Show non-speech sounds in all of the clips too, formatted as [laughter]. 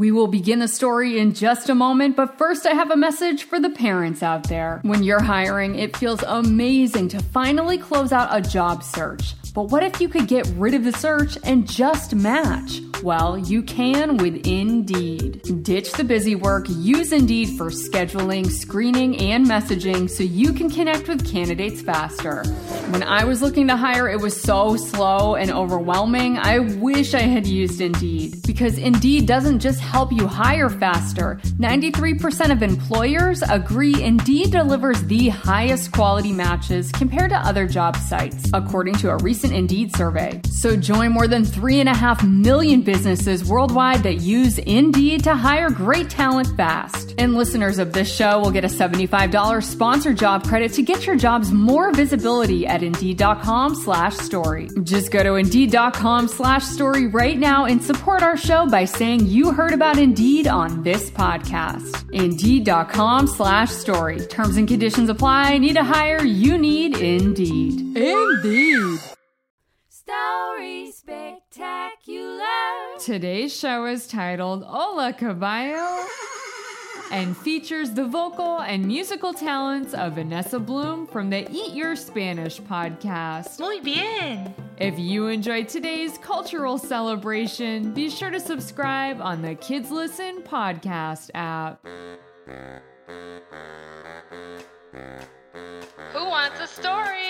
We will begin the story in just a moment, but first I have a message for the parents out there. When you're hiring, it feels amazing to finally close out a job search. But what if you could get rid of the search and just match? Well, you can with Indeed. Ditch the busy work, use Indeed for scheduling, screening, and messaging so you can connect with candidates faster. When I was looking to hire, it was so slow and overwhelming. I wish I had used Indeed because Indeed doesn't just help you hire faster. 93% of employers agree Indeed delivers the highest quality matches compared to other job sites, according to a recent Indeed survey. So join more than 3.5 million businesses worldwide that use Indeed to hire great talent fast. And listeners of this show will get a $75 sponsor job credit to get your jobs more visibility at Indeed.com slash story. Just go to Indeed.com slash story right now and support our show by saying you heard about Indeed on this podcast. Indeed.com slash story. Terms and conditions apply. Need to hire? You need Indeed. Indeed. Story Spectacular. Today's show is titled Hola Caballo [laughs] and features the vocal and musical talents of Vanessa Bloom from the Eat Your Spanish podcast. Muy bien. If you enjoyed today's cultural celebration, be sure to subscribe on the Kids Listen podcast app. Who wants a story?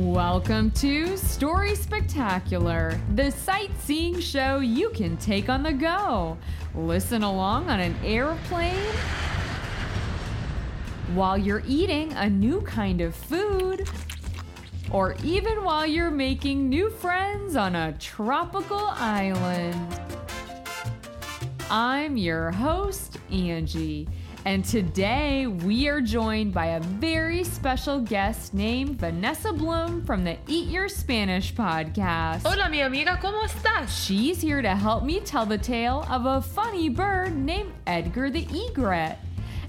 Welcome to Story Spectacular, the sightseeing show you can take on the go. Listen along on an airplane, while you're eating a new kind of food, or even while you're making new friends on a tropical island. I'm your host, Angie, and today we are joined by a very special guest named Vanessa Bloom from the Eat Your Spanish podcast. Hola, mi amiga, ¿cómo estás? She's here to help me tell the tale of a funny bird named Edgar the egret.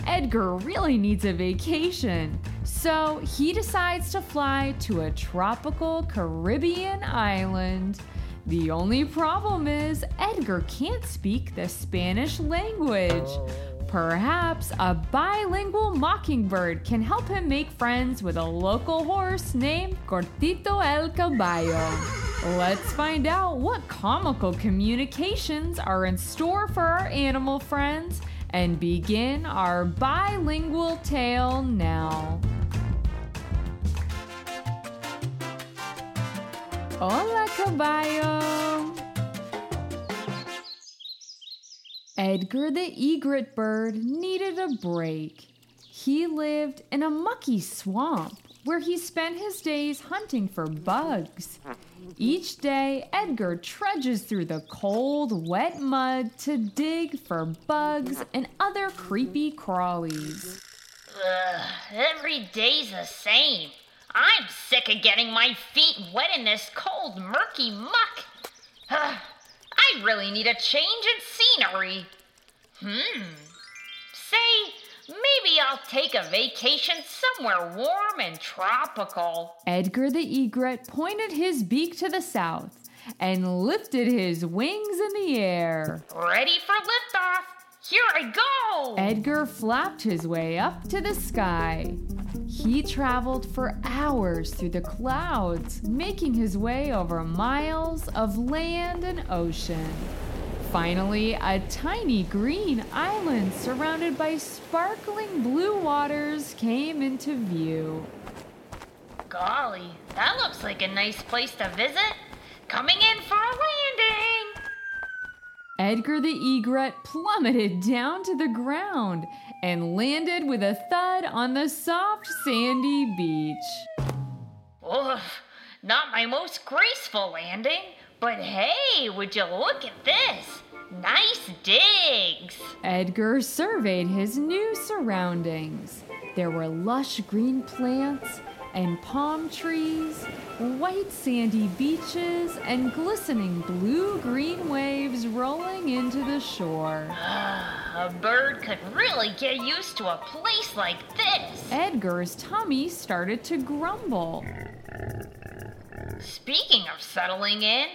Edgar really needs a vacation, so he decides to fly to a tropical Caribbean island. The only problem is Edgar can't speak the Spanish language. Oh. Perhaps a bilingual mockingbird can help him make friends with a local horse named Cortito el Caballo. Let's find out what comical communications are in store for our animal friends and begin our bilingual tale now. Hola, caballo. Edgar the egret bird needed a break. He lived in a mucky swamp where he spent his days hunting for bugs. Each day, Edgar trudges through the cold, wet mud to dig for bugs and other creepy crawlies. Ugh, every day's the same. I'm sick of getting my feet wet in this cold, murky muck. Ugh, I really need a change in scenery. Hmm. Say, maybe I'll take a vacation somewhere warm and tropical. Edgar the egret pointed his beak to the south and lifted his wings in the air. Ready for liftoff. Here I go. Edgar flapped his way up to the sky. He traveled for hours through the clouds, making his way over miles of land and ocean. Finally, a tiny green island surrounded by sparkling blue waters came into view. Golly, that looks like a nice place to visit. Coming in for a landing. Edgar the egret plummeted down to the ground and landed with a thud on the soft sandy beach. Ugh, not my most graceful landing, but hey, would you look at this? Nice digs. Edgar surveyed his new surroundings. There were lush green plants and palm trees, white sandy beaches, and glistening blue green waves rolling into the shore. A bird could really get used to a place like this. Edgar's tummy started to grumble. Speaking of settling in,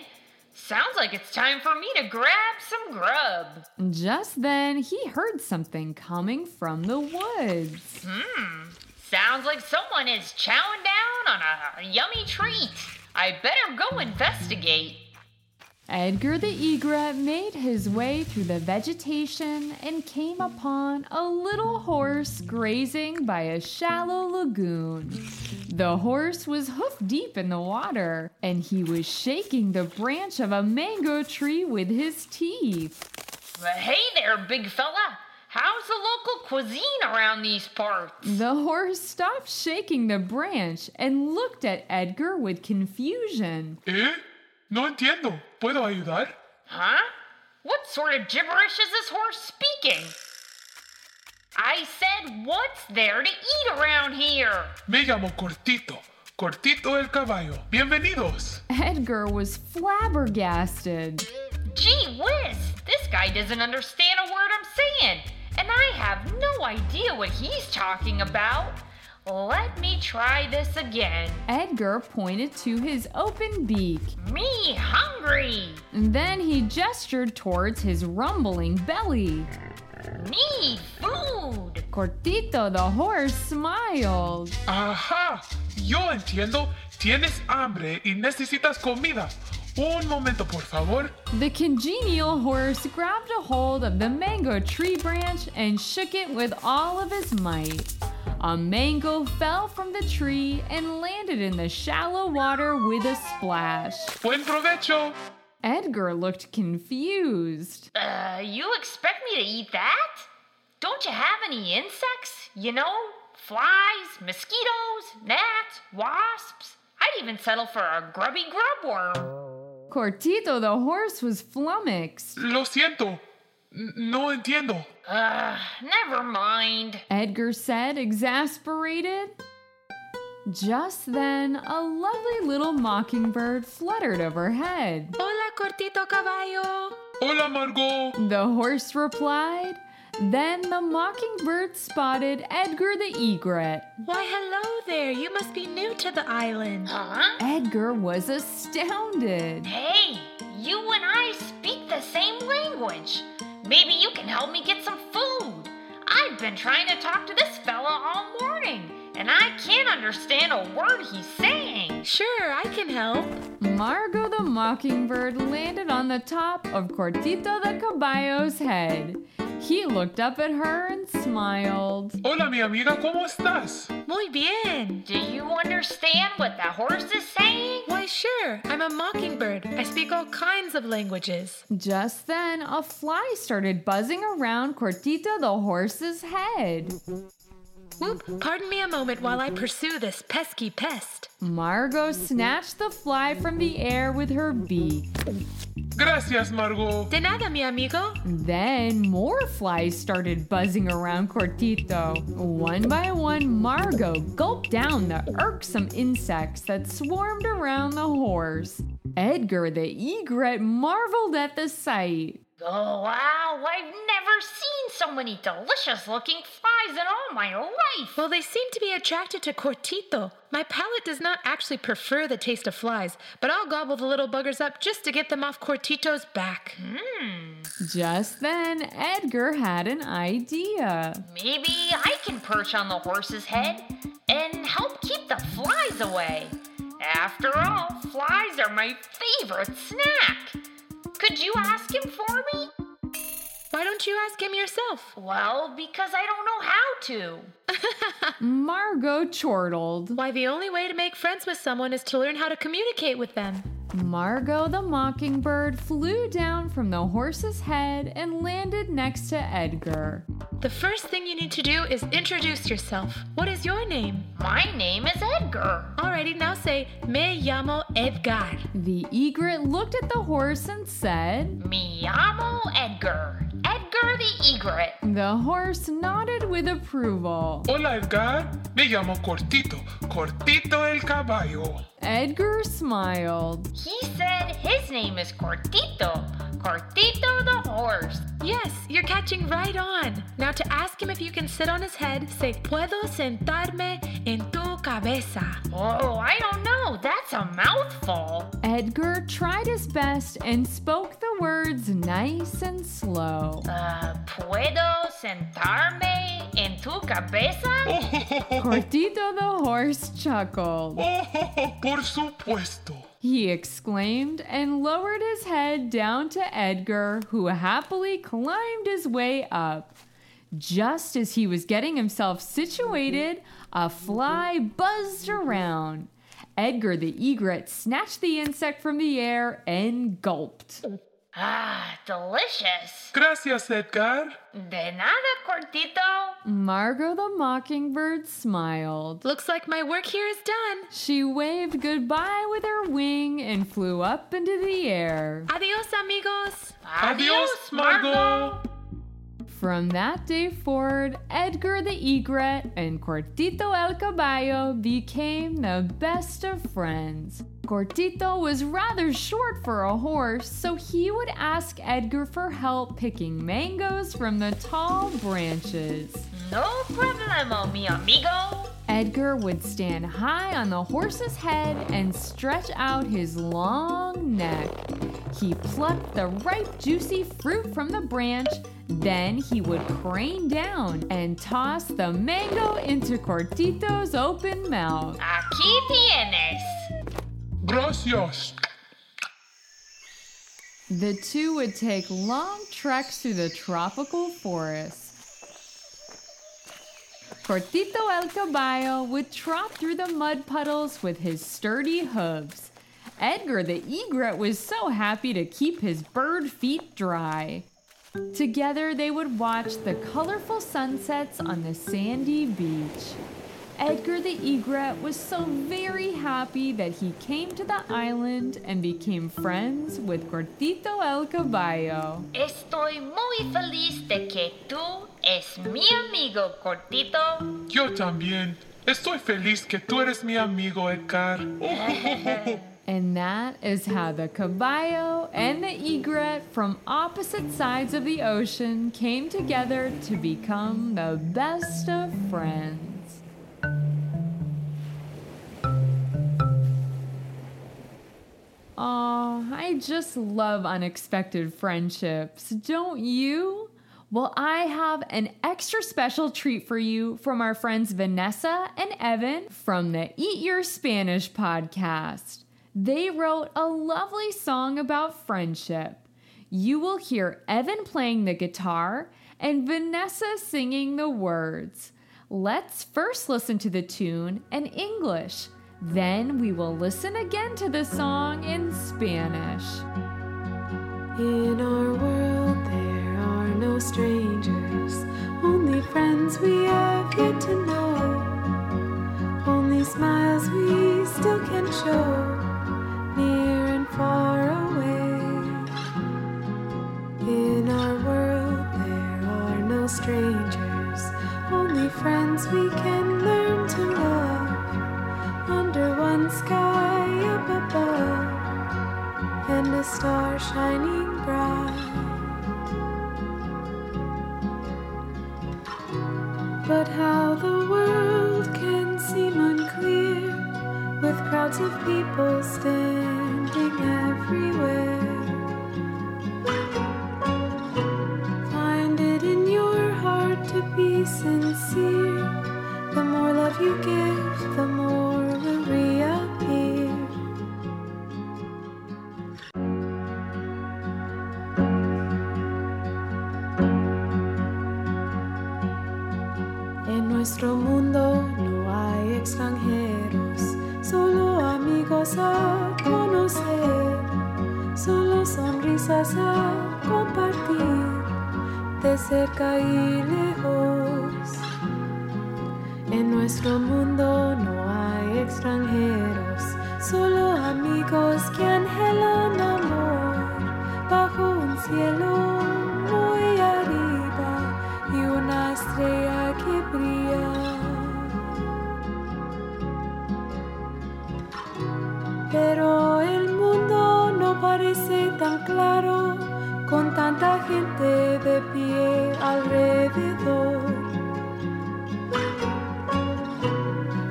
sounds like it's time for me to grab some grub. Just then, he heard something coming from the woods. Hmm, sounds like someone is chowing down on a yummy treat. I better go investigate. Edgar the egret made his way through the vegetation and came upon a little horse grazing by a shallow lagoon. The horse was hoof deep in the water, and he was shaking the branch of a mango tree with his teeth. Hey there, big fella. How's the local cuisine around these parts? The horse stopped shaking the branch and looked at Edgar with confusion. ¿Eh? No entiendo. ¿Puedo ayudar? Huh? What sort of gibberish is this horse speaking? I said, what's there to eat around here? Me llamo Cortito. Cortito el caballo. Bienvenidos. Edgar was flabbergasted. Gee whiz, this guy doesn't understand a word I'm saying, and I have no idea what he's talking about. Let me try this again. Edgar pointed to his open beak. Me hungry. Then he gestured towards his rumbling belly. Me food. Cortito the horse smiled. Ajá. Yo entiendo. Tienes hambre y necesitas comida. Un momento, por favor. The congenial horse grabbed a hold of the mango tree branch and shook it with all of his might. A mango fell from the tree and landed in the shallow water with a splash. Buen provecho. Edgar looked confused. Uh, you expect me to eat that? Don't you have any insects? You know, flies, mosquitoes, gnats, wasps? I'd even settle for a grubby grubworm. Cortito the horse was flummoxed. Lo siento. No entiendo. Uh, never mind. Edgar said, exasperated. Just then, a lovely little mockingbird fluttered overhead. Hola, Cortito Caballo. Hola, Margot. The horse replied. Then the mockingbird spotted Edgar the egret. Why, hello there. You must be new to the island. Huh? Edgar was astounded. Hey, you and I speak the same language. Maybe you can help me get some food. I've been trying to talk to this fella all morning, and I can't understand a word he's saying. Sure, I can help. Margot the mockingbird landed on the top of Cortito the caballo's head. He looked up at her and smiled. Hola, mi amiga. ¿Cómo estás? Muy bien. Do you understand what the horse is saying? Why, sure. I'm a mockingbird. I speak all kinds of languages. Just then, a fly started buzzing around Cortito the horse's head. Whoop, pardon me a moment while I pursue this pesky pest. Margot snatched the fly from the air with her beak. Gracias, Margot. De nada, mi amigo. Then more flies started buzzing around Cortito. One by one, Margot gulped down the irksome insects that swarmed around the horse. Edgar the egret marveled at the sight. Oh, wow, I've never seen so many delicious looking flies in all my life. Well, they seem to be attracted to Cortito. My palate does not actually prefer the taste of flies, but I'll gobble the little buggers up just to get them off Cortito's back. Hmm. Just then, Edgar had an idea. Maybe I can perch on the horse's head and help keep the flies away. After all, flies are my favorite snack. Could you ask him for me? Why don't you ask him yourself? Well, because I don't know how to. [laughs] Margot chortled. Why, the only way to make friends with someone is to learn how to communicate with them. Margot the mockingbird flew down from the horse's head and landed next to Edgar. The first thing you need to do is introduce yourself. What is your name? My name is Edgar. Alrighty, now say, Me llamo Edgar. The egret looked at the horse and said, Me llamo Edgar. Edgar Edgar the Egret. The horse nodded with approval. Hola Edgar, me llamo Cortito, Cortito el caballo. Edgar smiled. He said his name is Cortito. Cortito the horse. Yes, you're catching right on. Now, to ask him if you can sit on his head, say, Puedo sentarme en tu cabeza. Oh, I don't know. That's a mouthful. Edgar tried his best and spoke the words nice and slow. Uh, ¿puedo sentarme en tu cabeza? Cortito the horse chuckled. [laughs] Oh, por supuesto. He exclaimed and lowered his head down to Edgar, who happily climbed his way up. Just as he was getting himself situated, a fly buzzed around. Edgar the egret snatched the insect from the air and gulped. Ah, delicious. Gracias Edgar. De nada, Cortito. Margot the mockingbird smiled. Looks like my work here is done. She waved goodbye with her wing and flew up into the air. Adios, amigos. Adios, Margot. From that day forward, Edgar the egret and Cortito el caballo became the best of friends. Cortito was rather short for a horse, so he would ask Edgar for help picking mangoes from the tall branches. No problemo, mi amigo. Edgar would stand high on the horse's head and stretch out his long neck. He plucked the ripe, juicy fruit from the branch, then he would crane down and toss the mango into Cortito's open mouth. Aquí tienes. Gracias. The two would take long treks through the tropical forest. Cortito el Caballo would trot through the mud puddles with his sturdy hooves. Edgar the egret was so happy to keep his bird feet dry. Together they would watch the colorful sunsets on the sandy beach. Edgar the egret was so very happy that he came to the island and became friends with Cortito el Caballo. Estoy muy feliz de que tú es mi amigo, Cortito. Yo también. Estoy feliz que tú eres mi amigo Edgar. [laughs] And that is how the caballo and the egret from opposite sides of the ocean came together to become the best of friends. Aw, I just love unexpected friendships, don't you? Well, I have an extra special treat for you from our friends Vanessa and Evan from the Eat Your Spanish podcast. They wrote a lovely song about friendship. You will hear Evan playing the guitar and Vanessa singing the words. Let's first listen to the tune in English. Then we will listen again to the song in Spanish. In our world, no strangers, only friends we have yet to know, only smiles we still can show, near and far away. In our world, there are no strangers, cerca y lejos. En nuestro mundo no hay extranjeros, solo amigos que anhelan amor bajo un cielo muy arriba y una estrella que brilla. Pero el mundo no parece tan claro tanta gente de pie alrededor.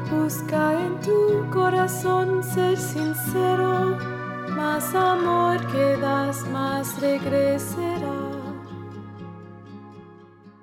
Busca en tu corazón ser sincero, más amor que das, más regresará.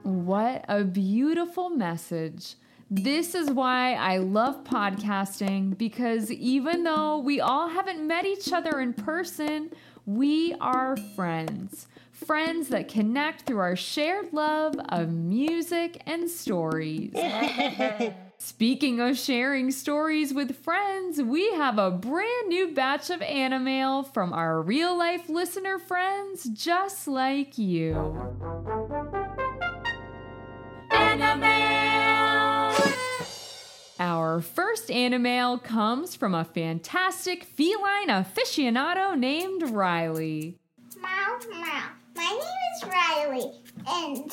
What a beautiful message. This is why I love podcasting because even though we all haven't met each other in person, we are friends. Friends that connect through our shared love of music and stories. [laughs] Speaking of sharing stories with friends, we have a brand new batch of animail from our real life listener friends just like you. Our first animail comes from a fantastic feline aficionado named Riley. Meow, meow. My name is Riley, and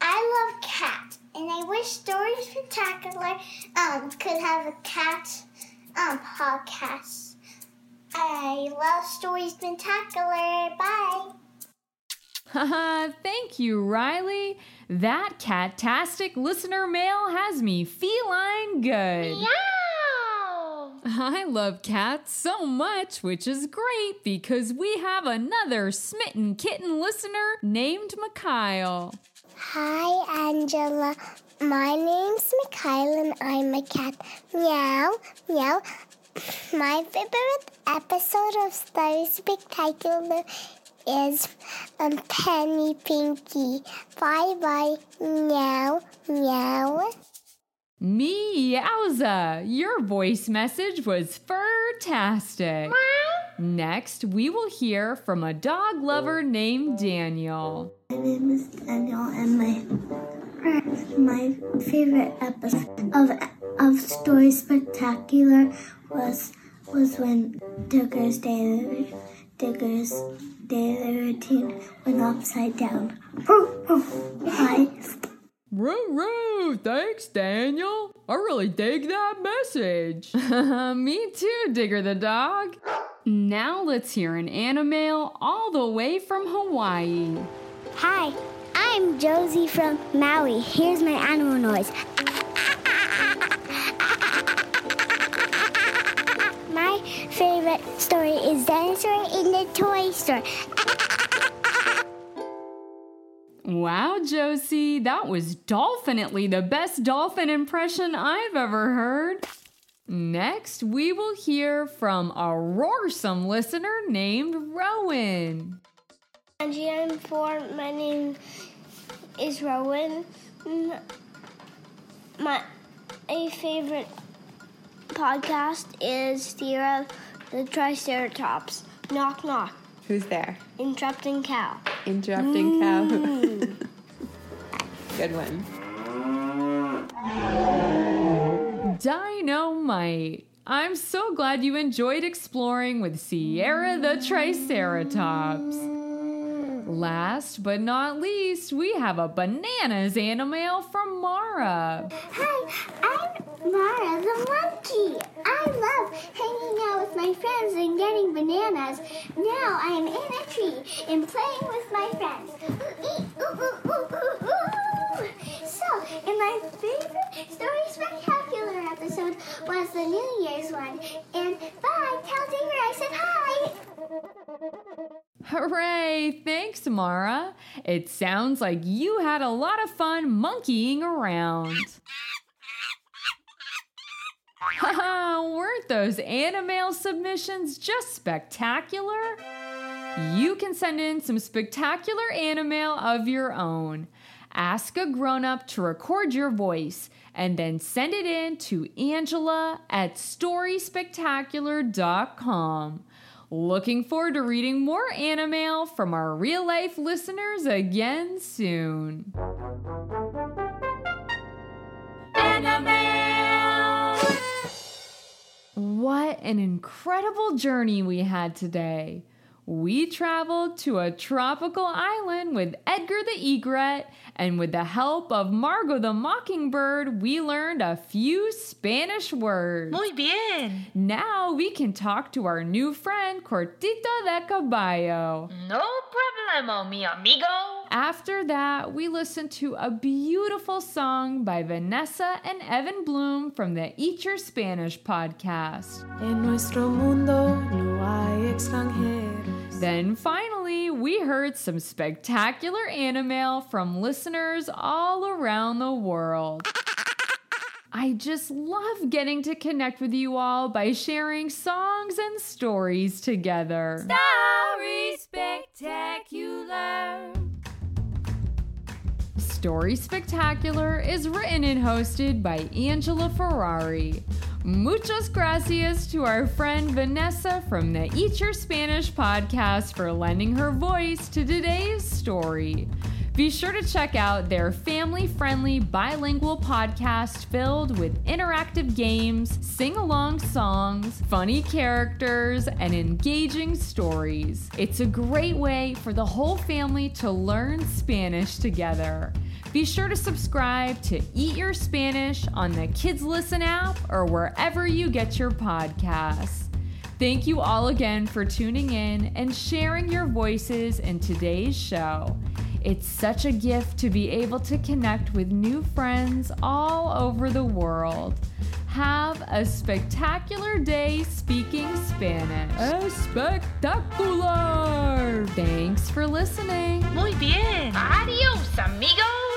I love cats. And I wish Story Spectacular um, could have a cat um, podcast. I love Story Spectacular. Bye. Thank you, Riley. That catastic listener mail has me feline good. Meow! I love cats so much, which is great because we have another smitten kitten listener named Mikhail. Hi, Angela. My name's Mikhail, and I'm a cat. Meow, meow. My favorite episode of Story Spectacular is um, Penny Pinky. Bye bye. Meow, meow. Meowza! Your voice message was fantastic. Next, we will hear from a dog lover named Daniel. My name is Daniel, and my my favorite episode of of Story Spectacular was was when Digger's daily Digger's daily routine went upside down. Bye. Roo roo! Thanks, Daniel. I really dig that message. [laughs] Me too, Digger the dog. Now let's hear an animail all the way from Hawaii. Hi, I'm Josie from Maui. Here's my animal noise. [laughs] My favorite story is Dinosaur in the Toy Store. Wow, Josie, that was dolphinitely the best dolphin impression I've ever heard. Next, we will hear from a roarsome listener named Rowan. Angie, I'm four. My name is Rowan. My, my favorite podcast is Theora the Triceratops. Knock, knock. Who's there? Interrupting cow. Interrupting cow. [laughs] Good one. Dynamite. I'm so glad you enjoyed exploring with Sierra the Triceratops. Last but not least, we have a bananas animail from Mara. Hi, I'm Mara the monkey. I love hanging out with my friends and getting bananas. Now I am in a tree and playing with my friends. Ooh, ooh, ooh. So, in my favorite Story Spectacular episode was the New Year's one. And bye, tell Digger I said hi. Hooray! Thanks, Mara. It sounds like you had a lot of fun monkeying around. Haha, [laughs] weren't those animail submissions just spectacular? You can send in some spectacular animail of your own. Ask a grown up to record your voice and then send it in to Angela at storyspectacular.com. Looking forward to reading more animail from our real life listeners again soon. An incredible journey we had today. We traveled to a tropical island with Edgar the egret, and with the help of Margot the mockingbird, we learned a few Spanish words. Muy bien. Now we can talk to our new friend Cortito de Caballo. No problemo, mi amigo. After that, we listened to a beautiful song by Vanessa and Evan Bloom from the Eat Your Spanish podcast. En nuestro mundo no hay extranjeros. Then finally, we heard some spectacular animail from listeners all around the world. I just love getting to connect with you all by sharing songs and stories together. Story Spectacular. Story Spectacular is written and hosted by Angela Ferrari. Muchas gracias to our friend Vanessa from the Eat Your Spanish podcast for lending her voice to today's story. Be sure to check out their family friendly bilingual podcast filled with interactive games, sing along songs, funny characters, and engaging stories. It's a great way for the whole family to learn Spanish together. Be sure to subscribe to Eat Your Spanish on the Kids Listen app or wherever you get your podcasts. Thank you all again for tuning in and sharing your voices in today's show. It's such a gift to be able to connect with new friends all over the world. Have a spectacular day speaking Spanish. Espectacular! Thanks for listening. Muy bien. Adios, amigo.